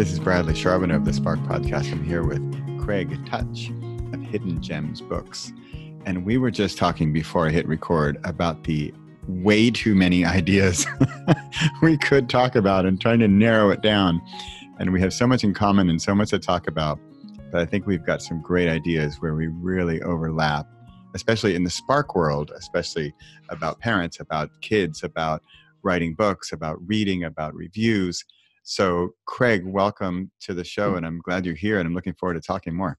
This is Bradley Charbonneau of the Spark Podcast. I'm here with Craig Touch of Hidden Gems Books. And we were just talking before I hit record about the way too many ideas we could talk about and trying to narrow it down. And we have so much in common and so much to talk about. But I think we've got some great ideas where we really overlap, especially in the Spark world, especially about parents, about kids, about writing books, about reading, about reviews. So, Craig, welcome to the show, and I'm glad you're here, and I'm looking forward to talking more.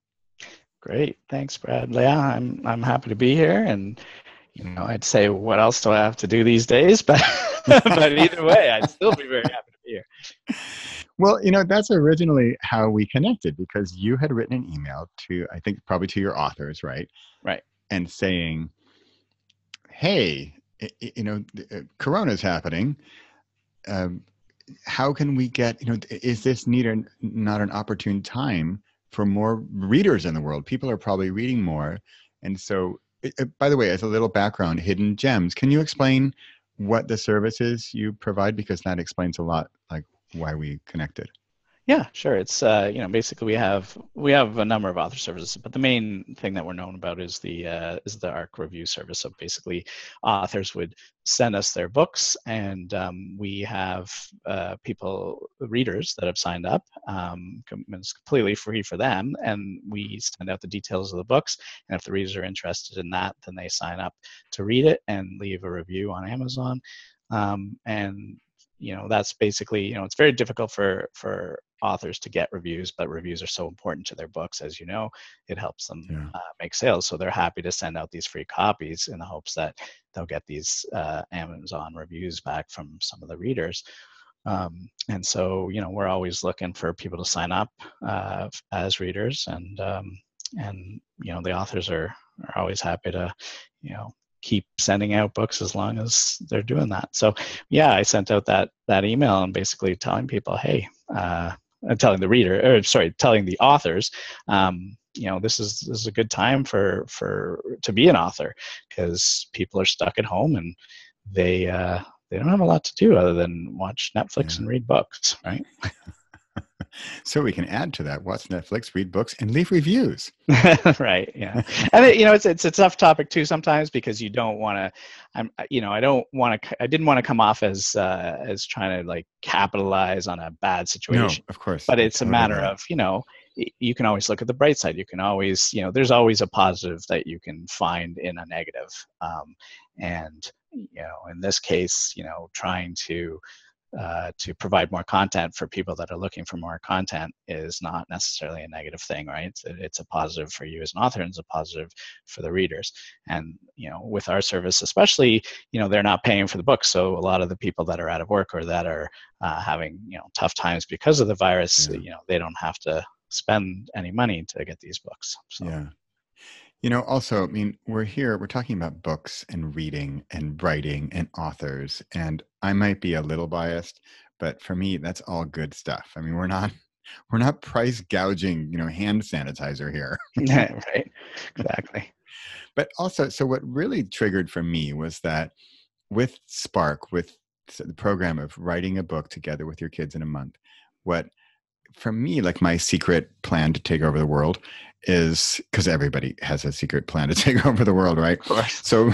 Great, thanks, Brad. Yeah, I'm I'm happy to be here, and you know, I'd say, what else do I have to do these days? But but either way, I'd still be very happy to be here. Well, you know, that's originally how we connected because you had written an email to, I think, probably to your authors, right? Right. And saying, "Hey, you know, uh, Corona's happening. Um, how can we get, you know, is this need or not an opportune time for more readers in the world? People are probably reading more. And so, it, it, by the way, as a little background, Hidden Gems, can you explain what the services you provide? Because that explains a lot, like why we connected. Yeah, sure. It's uh, you know basically we have we have a number of author services, but the main thing that we're known about is the uh, is the ARC review service. So basically, authors would send us their books, and um, we have uh, people readers that have signed up. Um, it's completely free for them, and we send out the details of the books. And if the readers are interested in that, then they sign up to read it and leave a review on Amazon. Um, and you know that's basically you know it's very difficult for for authors to get reviews but reviews are so important to their books as you know it helps them yeah. uh, make sales so they're happy to send out these free copies in the hopes that they'll get these uh, amazon reviews back from some of the readers um, and so you know we're always looking for people to sign up uh, as readers and um, and you know the authors are are always happy to you know keep sending out books as long as they're doing that. So yeah, I sent out that that email and basically telling people, hey, uh, telling the reader, or sorry, telling the authors, um, you know, this is this is a good time for for to be an author because people are stuck at home and they uh, they don't have a lot to do other than watch Netflix yeah. and read books, right? so we can add to that watch netflix read books and leave reviews. Right yeah. And it, you know it's it's a tough topic too sometimes because you don't want to i'm you know i don't want to i didn't want to come off as uh as trying to like capitalize on a bad situation. no, of course but it's a matter right. of you know you can always look at the bright side. You can always you know there's always a positive that you can find in a negative. Um, and you know in this case you know trying to uh, to provide more content for people that are looking for more content is not necessarily a negative thing, right? It's, it's a positive for you as an author, and it's a positive for the readers. And you know, with our service, especially, you know, they're not paying for the book, so a lot of the people that are out of work or that are uh, having you know tough times because of the virus, yeah. you know, they don't have to spend any money to get these books. So. Yeah. You know, also, I mean, we're here, we're talking about books and reading and writing and authors. And I might be a little biased, but for me, that's all good stuff. I mean, we're not we're not price gouging, you know, hand sanitizer here. right. Exactly. but also, so what really triggered for me was that with Spark, with the program of writing a book together with your kids in a month, what for me, like my secret plan to take over the world is because everybody has a secret plan to take over the world, right? So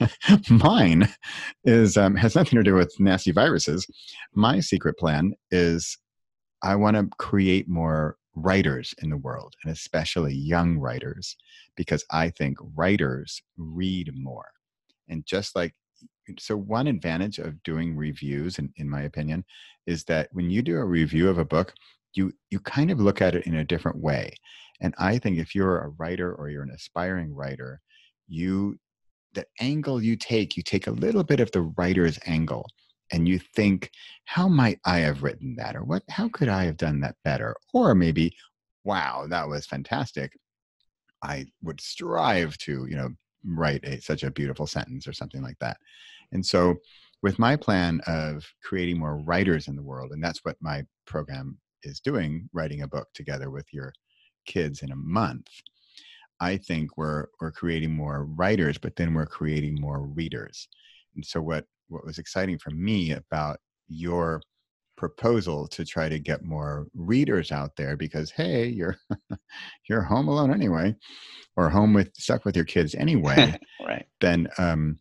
mine is um, has nothing to do with nasty viruses. My secret plan is I want to create more writers in the world, and especially young writers, because I think writers read more. And just like so one advantage of doing reviews in, in my opinion is that when you do a review of a book you you kind of look at it in a different way. And i think if you're a writer or you're an aspiring writer you the angle you take you take a little bit of the writer's angle and you think how might i have written that? Or what how could i have done that better? Or maybe wow that was fantastic. I would strive to you know write a, such a beautiful sentence or something like that. And so with my plan of creating more writers in the world and that's what my program is doing writing a book together with your kids in a month i think we're we're creating more writers but then we're creating more readers. And so what what was exciting for me about your proposal to try to get more readers out there because hey you're you're home alone anyway or home with stuck with your kids anyway right. then um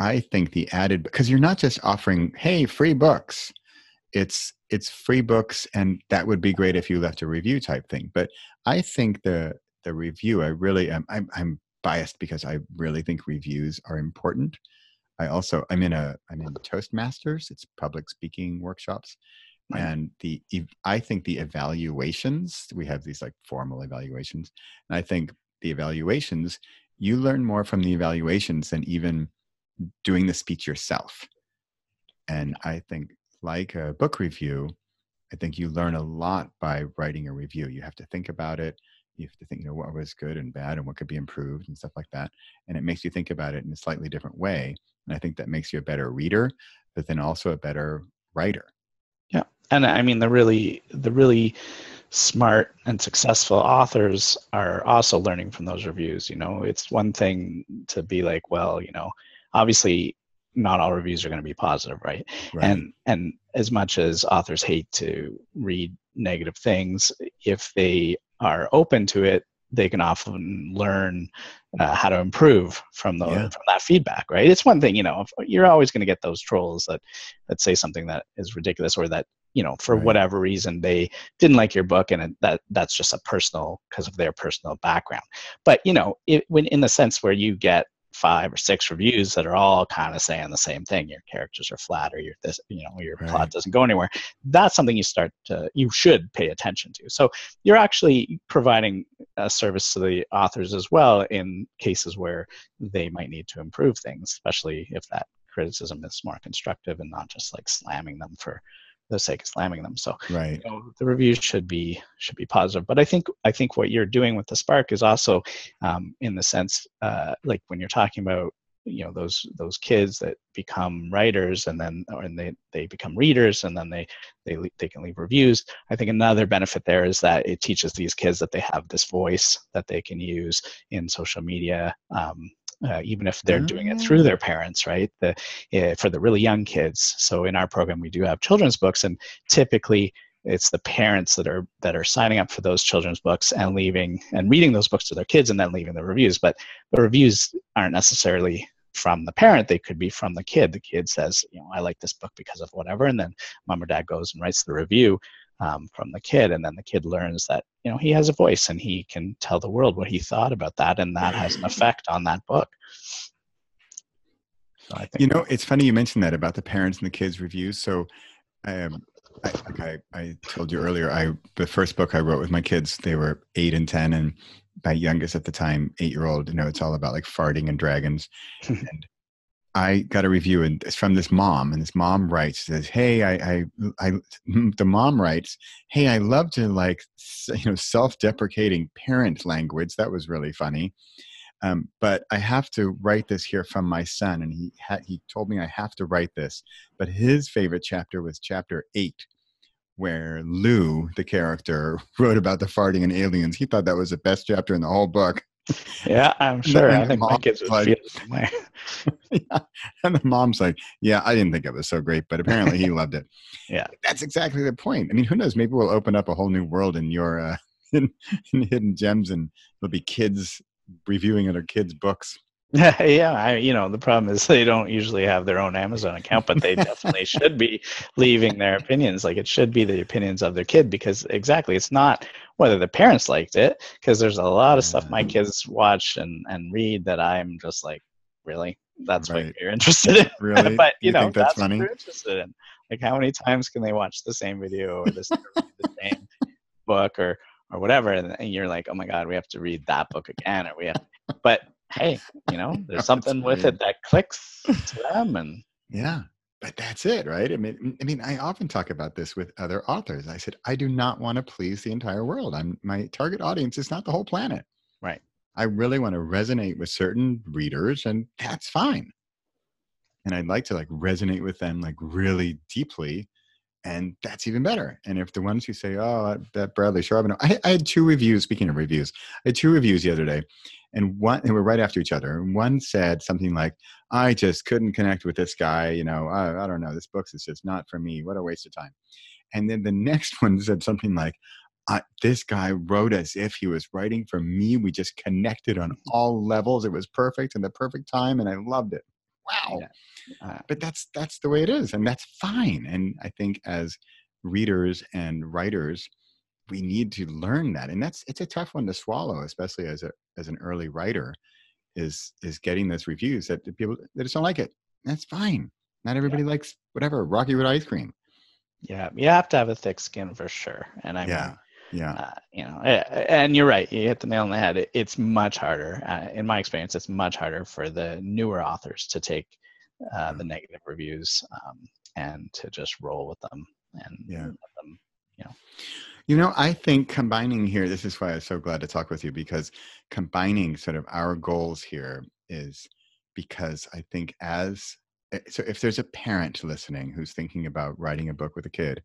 i think the added because you're not just offering hey free books it's it's free books and that would be great if you left a review type thing but i think the the review i really am i'm, I'm biased because i really think reviews are important I also I'm in a I'm in Toastmasters. It's public speaking workshops, and the I think the evaluations we have these like formal evaluations, and I think the evaluations you learn more from the evaluations than even doing the speech yourself. And I think like a book review, I think you learn a lot by writing a review. You have to think about it you have to think, you know, what was good and bad and what could be improved and stuff like that. And it makes you think about it in a slightly different way. And I think that makes you a better reader, but then also a better writer. Yeah. And I mean, the really, the really smart and successful authors are also learning from those reviews. You know, it's one thing to be like, well, you know, obviously not all reviews are going to be positive right? right? and and as much as authors hate to read negative things if they are open to it, they can often learn uh, how to improve from the yeah. from that feedback right it's one thing you know you're always going to get those trolls that that say something that is ridiculous or that you know for right. whatever reason they didn't like your book and that that's just a personal because of their personal background but you know it, when in the sense where you get five or six reviews that are all kind of saying the same thing. Your characters are flat, or your this, you know, your right. plot doesn't go anywhere. That's something you start to, you should pay attention to. So you're actually providing a service to the authors as well in cases where they might need to improve things, especially if that criticism is more constructive and not just like slamming them for the sake of slamming them. So right. You know, the reviews should be should be positive. But I think I think what you're doing with the Spark is also um, in the sense uh, like when you're talking about you know those those kids that become writers and then and they they become readers and then they they they can leave reviews i think another benefit there is that it teaches these kids that they have this voice that they can use in social media um, uh, even if they're doing it through their ah. parents, right? The, uh, for the really young kids. So in our program, we do have children's books, and typically it's the parents that are that are signing up for those children's books and leaving and reading those books to their kids and then leaving the reviews. But the reviews aren't necessarily from the parent they could be from the kid the kid says you know i like this book because of whatever and then mom or dad goes and writes the review um, from the kid and then the kid learns that you know he has a voice and he can tell the world what he thought about that and that has an effect on that book. So I think you know it's funny you mentioned that about the parents and the kids reviews. So um, I, like I, I told you earlier i the first book i wrote with my kids they were eight and ten and my youngest at the time eight year old you know it's all about like farting and dragons. and I got a review and it's from this mom, and this mom writes says, "Hey, I, I, I, the mom writes, hey, I love to like, you know, self-deprecating parent language. That was really funny, um, but I have to write this here from my son, and he ha- he told me I have to write this. But his favorite chapter was chapter eight, where Lou, the character, wrote about the farting and aliens. He thought that was the best chapter in the whole book." Yeah, I'm sure. I think my kids would like, feel the same way. yeah. And the mom's like, "Yeah, I didn't think it was so great, but apparently he loved it." Yeah, that's exactly the point. I mean, who knows? Maybe we'll open up a whole new world in your uh, in, in hidden gems, and there'll be kids reviewing other kids' books. yeah, I, you know, the problem is they don't usually have their own Amazon account, but they definitely should be leaving their opinions. Like it should be the opinions of their kid because exactly, it's not whether the parents liked it because there's a lot of stuff my mm. kids watch and and read that I'm just like, really, that's right. what you're interested in. Really, but you, you know, that's, that's funny. what you're interested in. Like how many times can they watch the same video or this the same book or or whatever, and, and you're like, oh my god, we have to read that book again, or we have, but hey, you know, there's something with it that clicks to them, and yeah, but that's it, right? I mean, I mean, I often talk about this with other authors. I said, I do not want to please the entire world. I'm my target audience is not the whole planet. Right. I really want to resonate with certain readers, and that's fine. And I'd like to like resonate with them like really deeply, and that's even better. And if the ones who say, "Oh, that Bradley Charbonneau," I, I had two reviews. Speaking of reviews, I had two reviews the other day, and one and we're right after each other and one said something like i just couldn't connect with this guy you know i, I don't know this book is just not for me what a waste of time. And then the next one said something like this guy wrote as if he was writing for me we just connected on all levels it was perfect and the perfect time and i loved it. Wow. Yeah. uh, but that's that's the way it is and that's fine and i think as readers and writers we need to learn that and that's it's a tough one to swallow especially as a as an early writer is is getting those reviews that people that just don't like it that's fine not everybody yeah. likes whatever rocky road ice cream yeah you have to have a thick skin for sure and i yeah yeah uh, you know and you're right you hit the nail on the head it, it's much harder uh, in my experience it's much harder for the newer authors to take uh, mm-hmm. the negative reviews um, and to just roll with them and yeah. them you know you know, I think combining here, this is why I'm so glad to talk with you because combining sort of our goals here is because I think as eh, so if there's a parent listening who's thinking about writing a book with a kid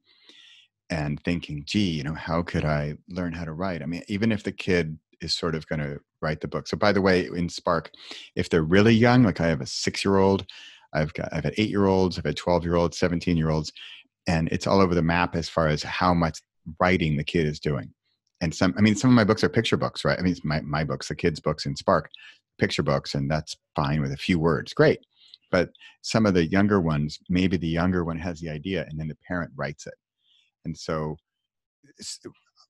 and thinking, gee, you know, how could I learn how to write? I mean, even if the kid is sort of going to write the book. So by the way, in Spark, if they're really young, like I have a six year old, I've got I've had eight year olds, I've had 12 year olds, 17 year olds, and it's all over the map as far as how much writing the kid is doing. And some, I mean, some of my books are picture books, right? I mean, my, my books, the kids' books in Spark, picture books, and that's fine with a few words. Great. But some of the younger ones, maybe the younger one has the idea and then the parent writes it. And so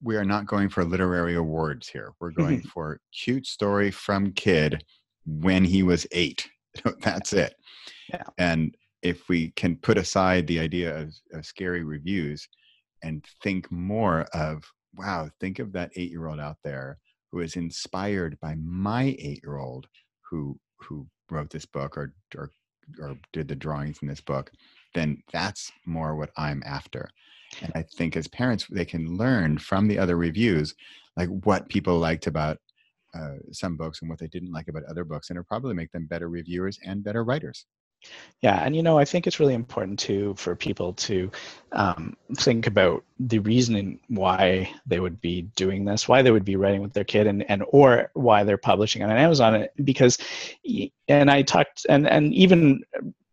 we are not going for literary awards here. We're going for cute story from kid when he was eight. That's it. Yeah. And if we can put aside the idea of, of scary reviews and think more of wow think of that eight year old out there who is inspired by my eight year old who who wrote this book or or or did the drawings in this book then that's more what i'm after. And i think as parents they can learn from the other reviews like what people liked about uh, some books and what they didn't like about other books and it'll probably make them better reviewers and better writers yeah, and you know, I think it's really important too for people to um, think about the reasoning why they would be doing this, why they would be writing with their kid, and and or why they're publishing on Amazon. Because, and I talked, and and even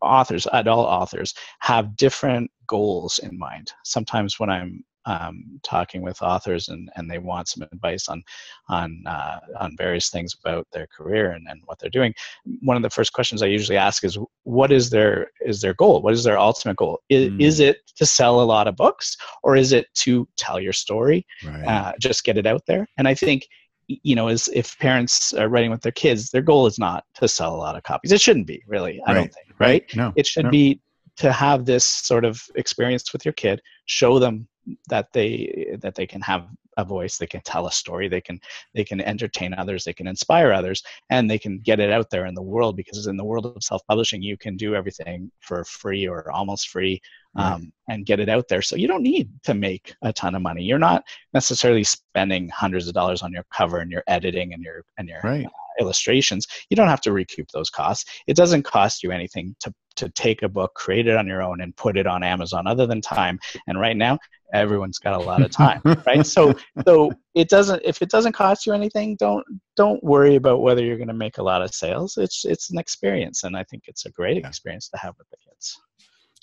authors, adult authors, have different goals in mind. Sometimes when I'm um, talking with authors and, and they want some advice on on uh, on various things about their career and, and what they're doing one of the first questions i usually ask is what is their is their goal what is their ultimate goal is, mm. is it to sell a lot of books or is it to tell your story right. uh, just get it out there and i think you know, as if parents are writing with their kids, their goal is not to sell a lot of copies. It shouldn't be, really. I right. don't think, right? right? No, it should no. be to have this sort of experience with your kid, show them that they that they can have a voice they can tell a story they can they can entertain others they can inspire others and they can get it out there in the world because in the world of self-publishing you can do everything for free or almost free um, right. and get it out there. So you don't need to make a ton of money. You're not necessarily spending hundreds of dollars on your cover and your editing and your and your right. uh, illustrations. You don't have to recoup those costs. It doesn't cost you anything to to take a book create it on your own and put it on amazon other than time. And right now everyone's got a lot of time right? So so it doesn't if it doesn't cost you anything don't don't worry about whether you're going to make a lot of sales. It's it's an experience and i think it's a great yeah. experience to have with the kids.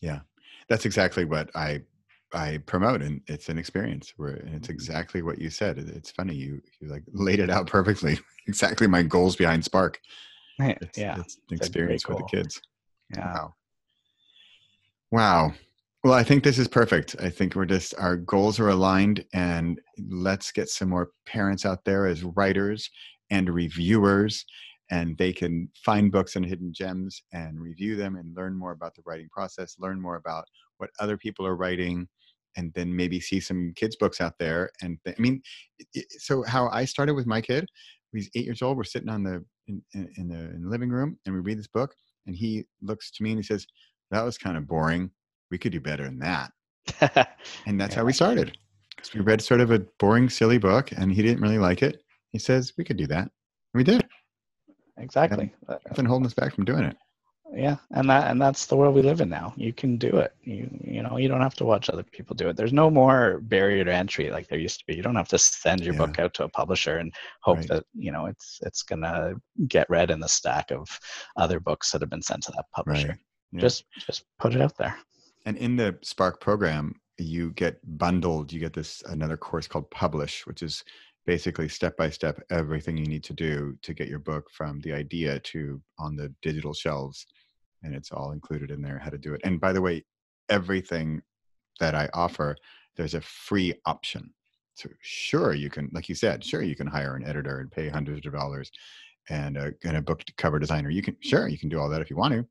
Yeah. That's exactly what i i promote and it's an experience where and it's mm-hmm. exactly what you said. It's funny you you like laid it out perfectly. Exactly my goals behind spark. It's, yeah it's an experience for the kids. Yeah. Wow. Wow well, I think this is perfect. I think we're just, our goals are aligned, and let's get some more parents out there as writers and reviewers, and they can find books and hidden gems and review them and learn more about the writing process, learn more about what other people are writing, and then maybe see some kids' books out there. And th- I mean, so how I started with my kid, he's eight years old. We're sitting on the in, in, the in the living room, and we read this book, and he looks to me and he says, "That was kind of boring." We could do better than that. and that's yeah. how we started. Because we read sort of a boring, silly book and he didn't really like it. He says, we could do that. And we did. Exactly. Nothing holding us back from doing it. yeah and that and that's the world we live in now you can do it you you know you don't have to watch other people do it there's no more barrier to entry like there used to be you don't have to send your yeah. book out to a publisher and hope right. that you know it's it's gonna get read in the stack of other books that have been sent to that publisher right. yeah. just just put it out there and in the spark program you get bundled you get this another course called publish which is basically step by step everything you need to do to get your book from the idea to on the digital shelves and it's all included in there how to do it. And by the way everything that i offer there's a free option. So sure you can like you said sure you can hire an editor and pay hundreds of dollars and a, and a book cover designer. You can sure you can do all that if you want to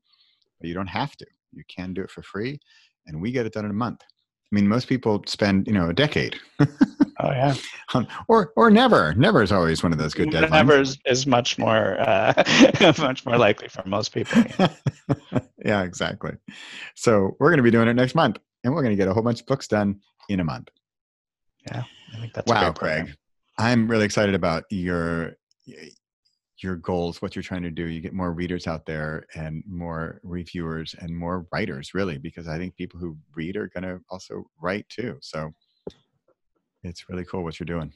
but you don't have to you can do it for free and we get it done in a month i mean most people spend you know a decade Oh yeah. or or never. Never is always one of those good deadlines. Never is, is much more uh, much more likely for most people. Yeah. yeah, exactly. So we're going to be doing it next month, and we're going to get a whole bunch of books done in a month. Yeah, I think that's wow, Craig. I'm really excited about your your goals, what you're trying to do. You get more readers out there and more reviewers and more writers, really, because I think people who read are going to also write too. So it's really cool what you're doing.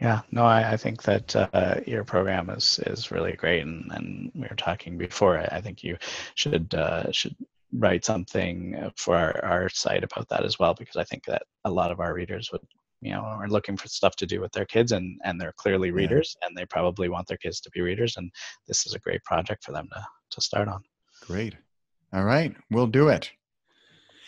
Yeah, no, I, I think that uh, your program is is really great, and, and we were talking before. I, think you should uh, should write something for our, our site about that as well, because I think that a lot of our readers would you know are looking for stuff to do with their kids and and they're clearly readers yeah. and they probably want their kids to be readers and this is a great project for them to to start on great all right we'll do it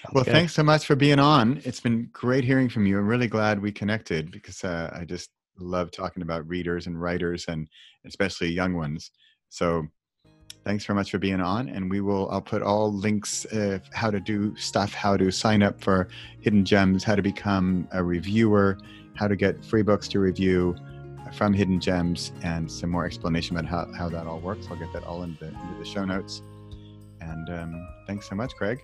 Sounds well, good. thanks so much for being on. It's been great hearing from you. I'm really glad we connected because uh, I just love talking about readers and writers and especially young ones. So thanks very much for being on and we will i'll put all links uh, how to do stuff how to sign up for hidden gems how to become a reviewer how to get free books to review from hidden gems and some more explanation about how, how that all works i'll get that all into, into the show notes and um, thanks so much craig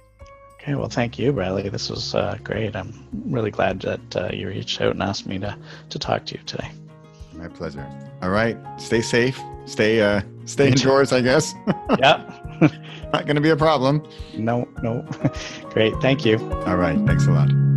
Okay, well, thank you, Bradley. This was uh, great. I'm really glad that uh, you reached out and asked me to, to talk to you today. My pleasure. All right, stay safe. Stay uh, stay indoors, I guess. yeah. Not going to be a problem. No, no. great. Thank you. All right. Thanks a lot.